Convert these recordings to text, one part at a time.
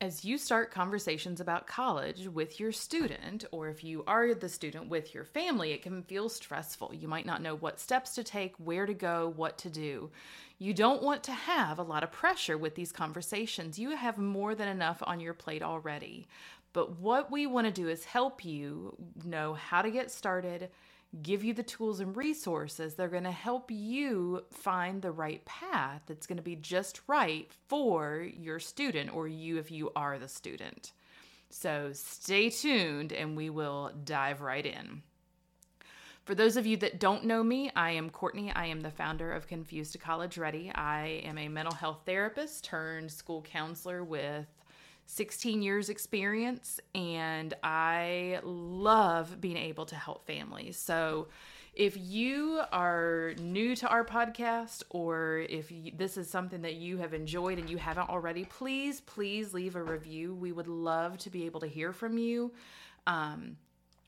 as you start conversations about college with your student, or if you are the student with your family, it can feel stressful. You might not know what steps to take, where to go, what to do. You don't want to have a lot of pressure with these conversations. You have more than enough on your plate already. But what we want to do is help you know how to get started give you the tools and resources that are going to help you find the right path that's going to be just right for your student or you if you are the student. So stay tuned and we will dive right in. For those of you that don't know me, I am Courtney. I am the founder of Confused to College Ready. I am a mental health therapist turned school counselor with 16 years experience and I love being able to help families. So if you are new to our podcast or if you, this is something that you have enjoyed and you haven't already, please, please leave a review. We would love to be able to hear from you. Um,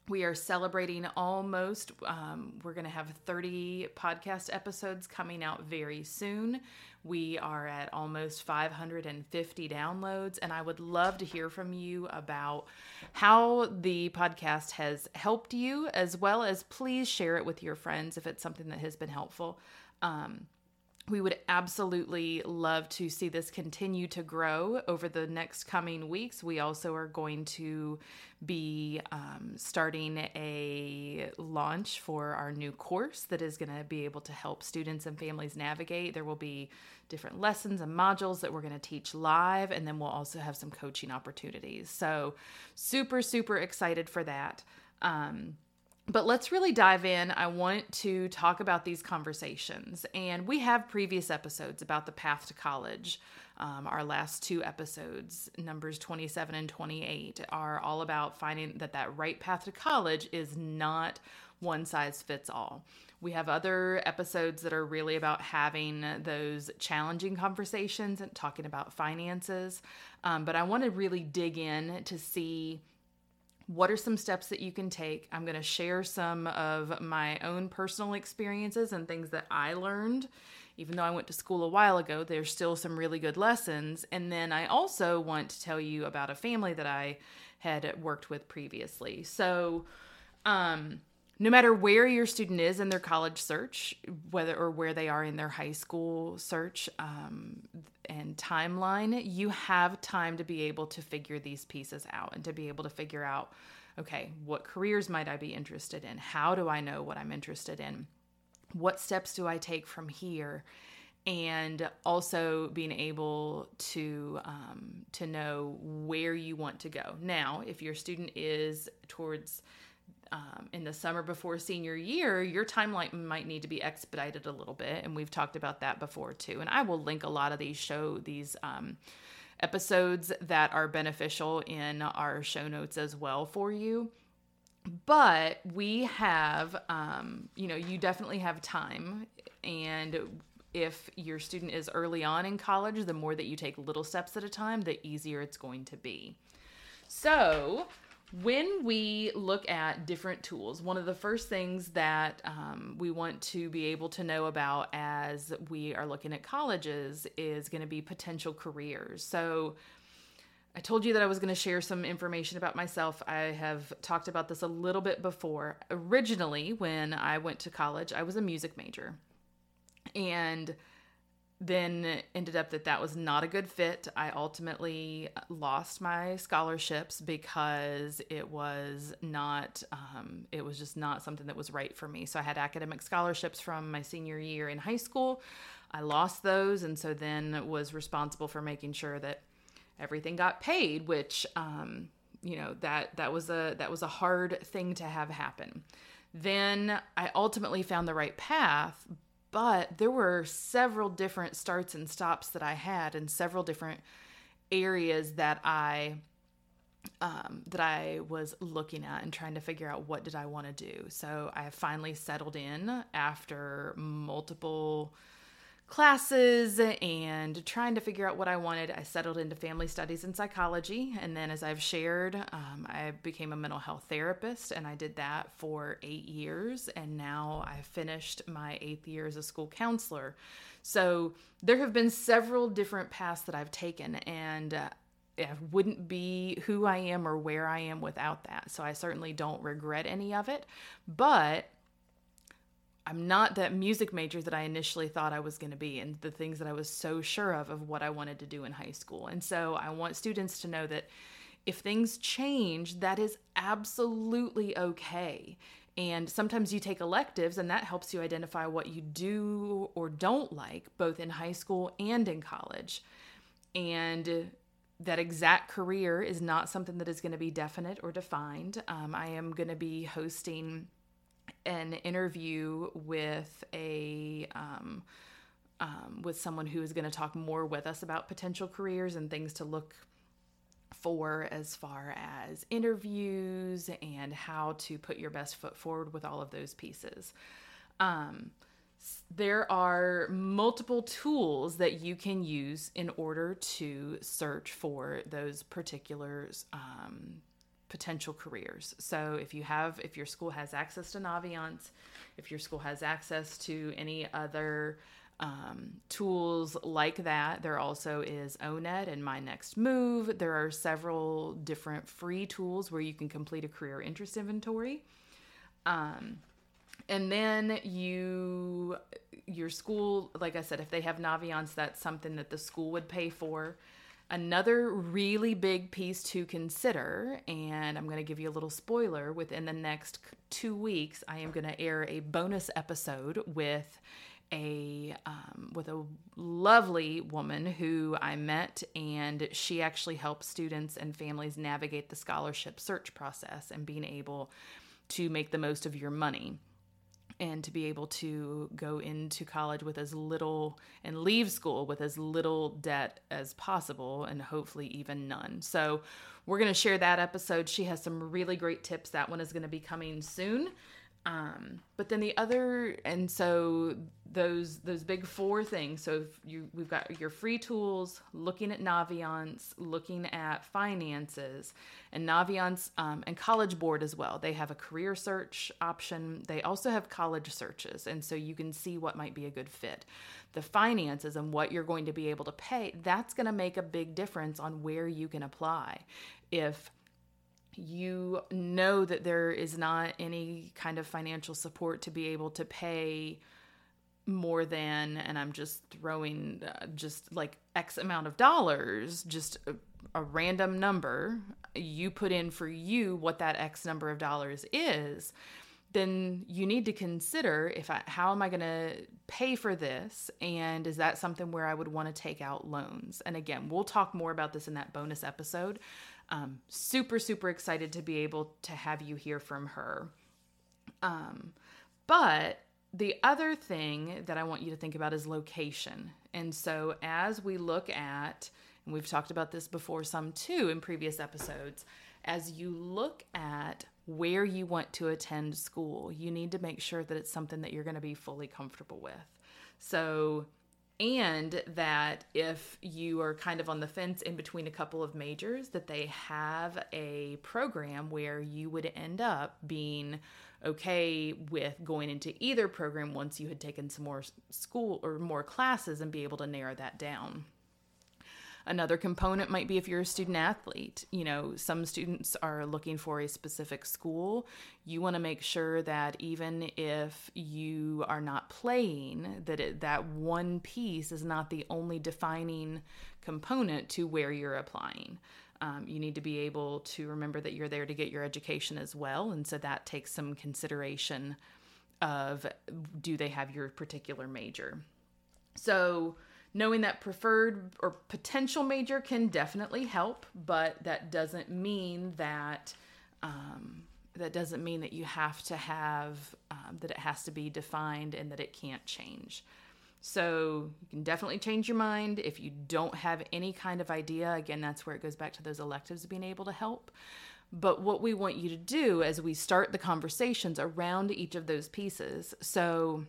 we are celebrating almost um, we're going to have 30 podcast episodes coming out very soon we are at almost 550 downloads and i would love to hear from you about how the podcast has helped you as well as please share it with your friends if it's something that has been helpful. Um, we would absolutely love to see this continue to grow over the next coming weeks. We also are going to be um, starting a launch for our new course that is going to be able to help students and families navigate. There will be different lessons and modules that we're going to teach live, and then we'll also have some coaching opportunities. So, super, super excited for that. Um, but let's really dive in. I want to talk about these conversations. And we have previous episodes about the path to college. Um, our last two episodes, numbers 27 and 28, are all about finding that that right path to college is not one size fits all. We have other episodes that are really about having those challenging conversations and talking about finances. Um, but I want to really dig in to see what are some steps that you can take? I'm going to share some of my own personal experiences and things that I learned. Even though I went to school a while ago, there's still some really good lessons. And then I also want to tell you about a family that I had worked with previously. So, um, no matter where your student is in their college search, whether or where they are in their high school search um, and timeline, you have time to be able to figure these pieces out and to be able to figure out okay, what careers might I be interested in? How do I know what I'm interested in? What steps do I take from here? and also being able to um, to know where you want to go. Now, if your student is towards um, in the summer before senior year, your timeline might need to be expedited a little bit, and we've talked about that before too. And I will link a lot of these show these um, episodes that are beneficial in our show notes as well for you. But we have, um, you know, you definitely have time, and if your student is early on in college, the more that you take little steps at a time, the easier it's going to be. So, when we look at different tools, one of the first things that um, we want to be able to know about as we are looking at colleges is going to be potential careers. So, I told you that I was going to share some information about myself. I have talked about this a little bit before. Originally, when I went to college, I was a music major. And then ended up that that was not a good fit. I ultimately lost my scholarships because it was not, um, it was just not something that was right for me. So I had academic scholarships from my senior year in high school. I lost those, and so then was responsible for making sure that everything got paid, which, um, you know, that that was a that was a hard thing to have happen. Then I ultimately found the right path, but there were several different starts and stops that I had and several different areas that I um, that I was looking at and trying to figure out what did I want to do. So I finally settled in after multiple classes and trying to figure out what I wanted, I settled into family studies and psychology. And then, as I've shared, um, I became a mental health therapist and I did that for eight years. And now I finished my eighth year as a school counselor. So, there have been several different paths that I've taken. And uh, I wouldn't be who I am or where I am without that. So I certainly don't regret any of it. But I'm not that music major that I initially thought I was going to be and the things that I was so sure of of what I wanted to do in high school. And so I want students to know that if things change, that is absolutely okay. And sometimes you take electives, and that helps you identify what you do or don't like, both in high school and in college. And that exact career is not something that is going to be definite or defined. Um, I am going to be hosting an interview with a um, um, with someone who is going to talk more with us about potential careers and things to look for as far as interviews and how to put your best foot forward with all of those pieces. Um, there are multiple tools that you can use in order to search for those particular um, potential careers. So if you have, if your school has access to Naviance, if your school has access to any other um, tools like that. There also is O*NET and My Next Move. There are several different free tools where you can complete a career interest inventory. Um, and then you, your school, like I said, if they have Naviance, that's something that the school would pay for. Another really big piece to consider, and I'm going to give you a little spoiler within the next two weeks, I am going to air a bonus episode with a um, with a lovely woman who I met, and she actually helps students and families navigate the scholarship search process and being able to make the most of your money and to be able to go into college with as little and leave school with as little debt as possible and hopefully even none. So, we're going to share that episode. She has some really great tips. That one is going to be coming soon. Um, but then the other, and so those those big four things. So you we've got your free tools, looking at Naviance, looking at finances, and Naviance um, and College Board as well. They have a career search option. They also have college searches, and so you can see what might be a good fit. The finances and what you're going to be able to pay. That's going to make a big difference on where you can apply. If you know that there is not any kind of financial support to be able to pay more than and i'm just throwing uh, just like x amount of dollars just a, a, random number you put in for you what that x number of dollars is then you need to consider if I, how am i going to pay for this and is that something where i would want to take out loans and again we'll talk more about this in that bonus episode um, super, super excited to be able to have you hear from her. Um, but the other thing that I want you to think about is location. And so as we look at, and we've talked about this before some too in previous episodes, as you look at where you want to attend school, you need to make sure that it's something that you're going to be fully comfortable with. So and that if you are kind of on the fence in between a couple of majors that they have a program where you would end up being okay with going into either program once you had taken some more school or more classes and be able to narrow that down Another component might be if you're a student athlete. You know, some students are looking for a specific school. You want to make sure that even if you are not playing, that it, that one piece is not the only defining component to where you're applying. Um, you need to be able to remember that you're there to get your education as well, and so that takes some consideration of do they have your particular major. So knowing that preferred or potential major can definitely help, but that doesn't mean that um, that doesn't mean that you have to have um, that it has to be defined and that it can't change. So you can definitely change your mind if you don't have any kind of idea. Again, that's where it goes back to those electives being able to help. But what we want you to do as we start the conversations around each of those pieces. So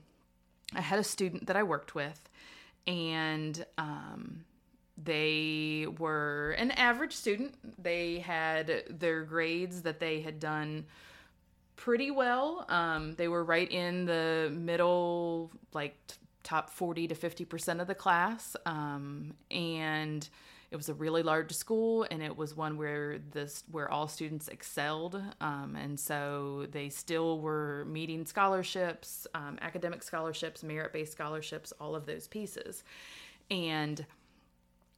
I had a student that I worked with and um, they were an average student. They had their grades that they had done pretty well. Um, they were right in the middle, like t- top 40 to 50% of the class. Um, and it was a really large school and it was one where this where all students excelled. Um, and so they still were meeting scholarships um, academic scholarships merit-based scholarships all of those pieces. And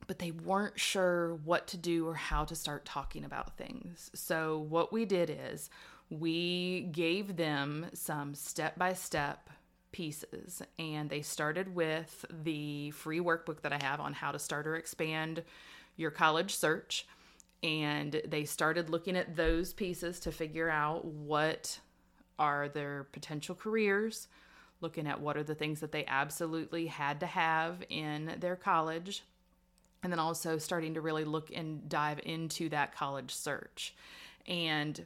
but they weren't sure what to do or how to start talking about things. So what we did is we gave them some step-by-step pieces. And they started with the free workbook that I have on how to start or expand your college search. And they started looking at those pieces to figure out what are their potential careers, looking at what are the things that they absolutely had to have in their college, and then also starting to really look and dive into that college search. And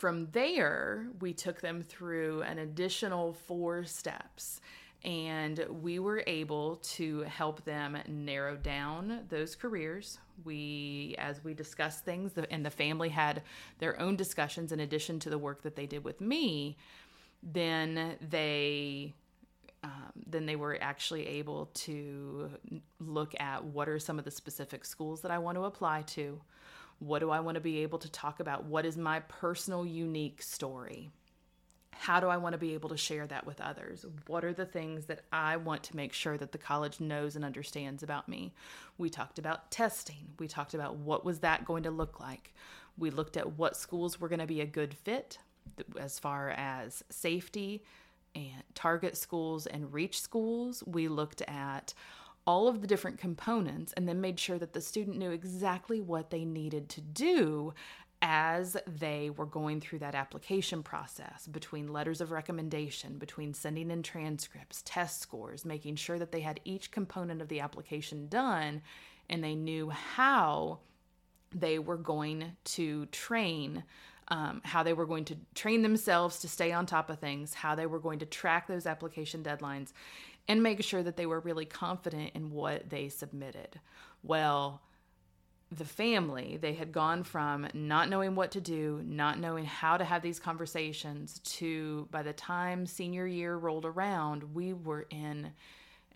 from there, we took them through an additional four steps and we were able to help them narrow down those careers. We, as we discussed things, and the family had their own discussions in addition to the work that they did with me, then they um, then they were actually able to look at what are some of the specific schools that I want to apply to, what do I want to be able to talk about? What is my personal, unique story? How do I want to be able to share that with others? What are the things that I want to make sure that the college knows and understands about me? We talked about testing. We talked about what was that going to look like. We looked at what schools were going to be a good fit as far as safety and target schools and reach schools. We looked at all of the different components and then made sure that the student knew exactly what they needed to do as they were going through that application process between letters of recommendation, between sending in transcripts, test scores, making sure that they had each component of the application done and they knew how they were going to train. Um, how they were going to train themselves to stay on top of things, how they were going to track those application deadlines, and make sure that they were really confident in what they submitted. Well, the family, they had gone from not knowing what to do, not knowing how to have these conversations, to by the time senior year rolled around, we were in,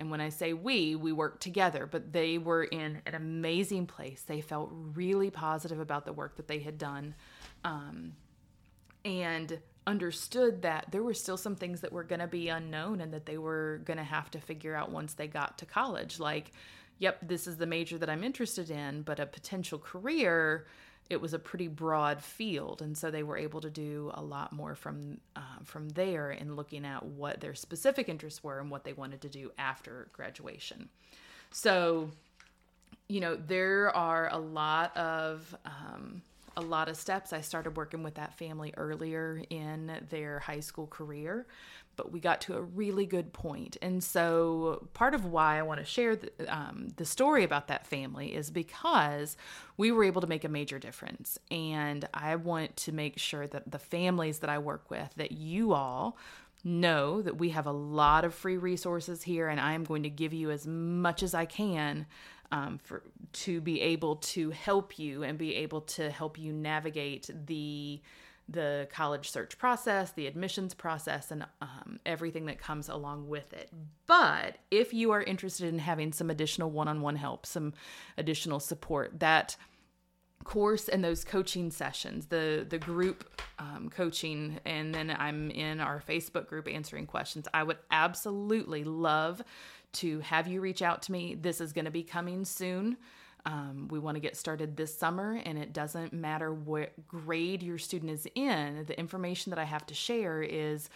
and when I say we, we worked together, but they were in an amazing place. They felt really positive about the work that they had done. Um, and understood that there were still some things that were going to be unknown and that they were going to have to figure out once they got to college. Like yep this is the major that i'm interested in but a potential career it was a pretty broad field. And so they were able to do a lot more from uh, from there in looking at what their specific interests were and what they wanted to do after graduation. So you know there are a lot of um, a lot of steps. I started working with that family earlier in their high school career, but we got to a really good point. And so, part of why I want to share the, um, the story about that family is because we were able to make a major difference. And I want to make sure that the families that I work with, that you all, know that we have a lot of free resources here and I am going to give you as much as I can um, for to be able to help you and be able to help you navigate the the college search process, the admissions process, and um, everything that comes along with it. But if you are interested in having some additional one on one help, some additional support, that course and those coaching sessions, the the group um, coaching, and then I'm in our Facebook group answering questions. I would absolutely love to have you reach out to me. This is going to be coming soon. Um, we want to get started this summer, and it doesn't matter what grade your student is in. The information that I have to share is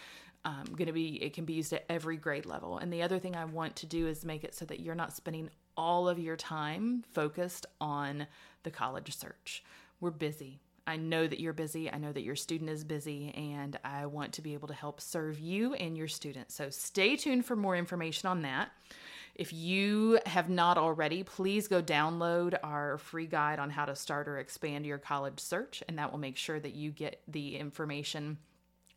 um, going to be, it can be used at every grade level. And the other thing I want to do is make it so that you're not spending all of your time focused on the college search. We're busy. I know that you're busy. I know that your student is busy, and I want to be able to help serve you and your student. So stay tuned for more information on that. If you have not already, please go download our free guide on how to start or expand your college search, and that will make sure that you get the information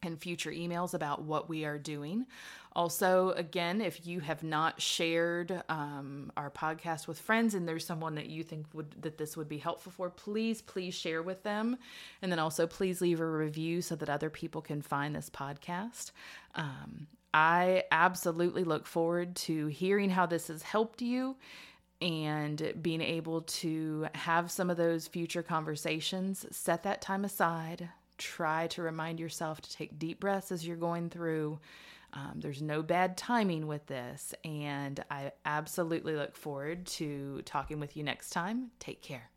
and future emails about what we are doing. Also, again, if you have not shared um, our podcast with friends and there's someone that you think would that this would be helpful for, please, please share with them. And then also, please leave a review so that other people can find this podcast. Um, I absolutely look forward to hearing how this has helped you and being able to have some of those future conversations, set that time aside. Try to remind yourself to take deep breaths as you're going through. Um, there's no bad timing with this, and I absolutely look forward to talking with you next time. Take care.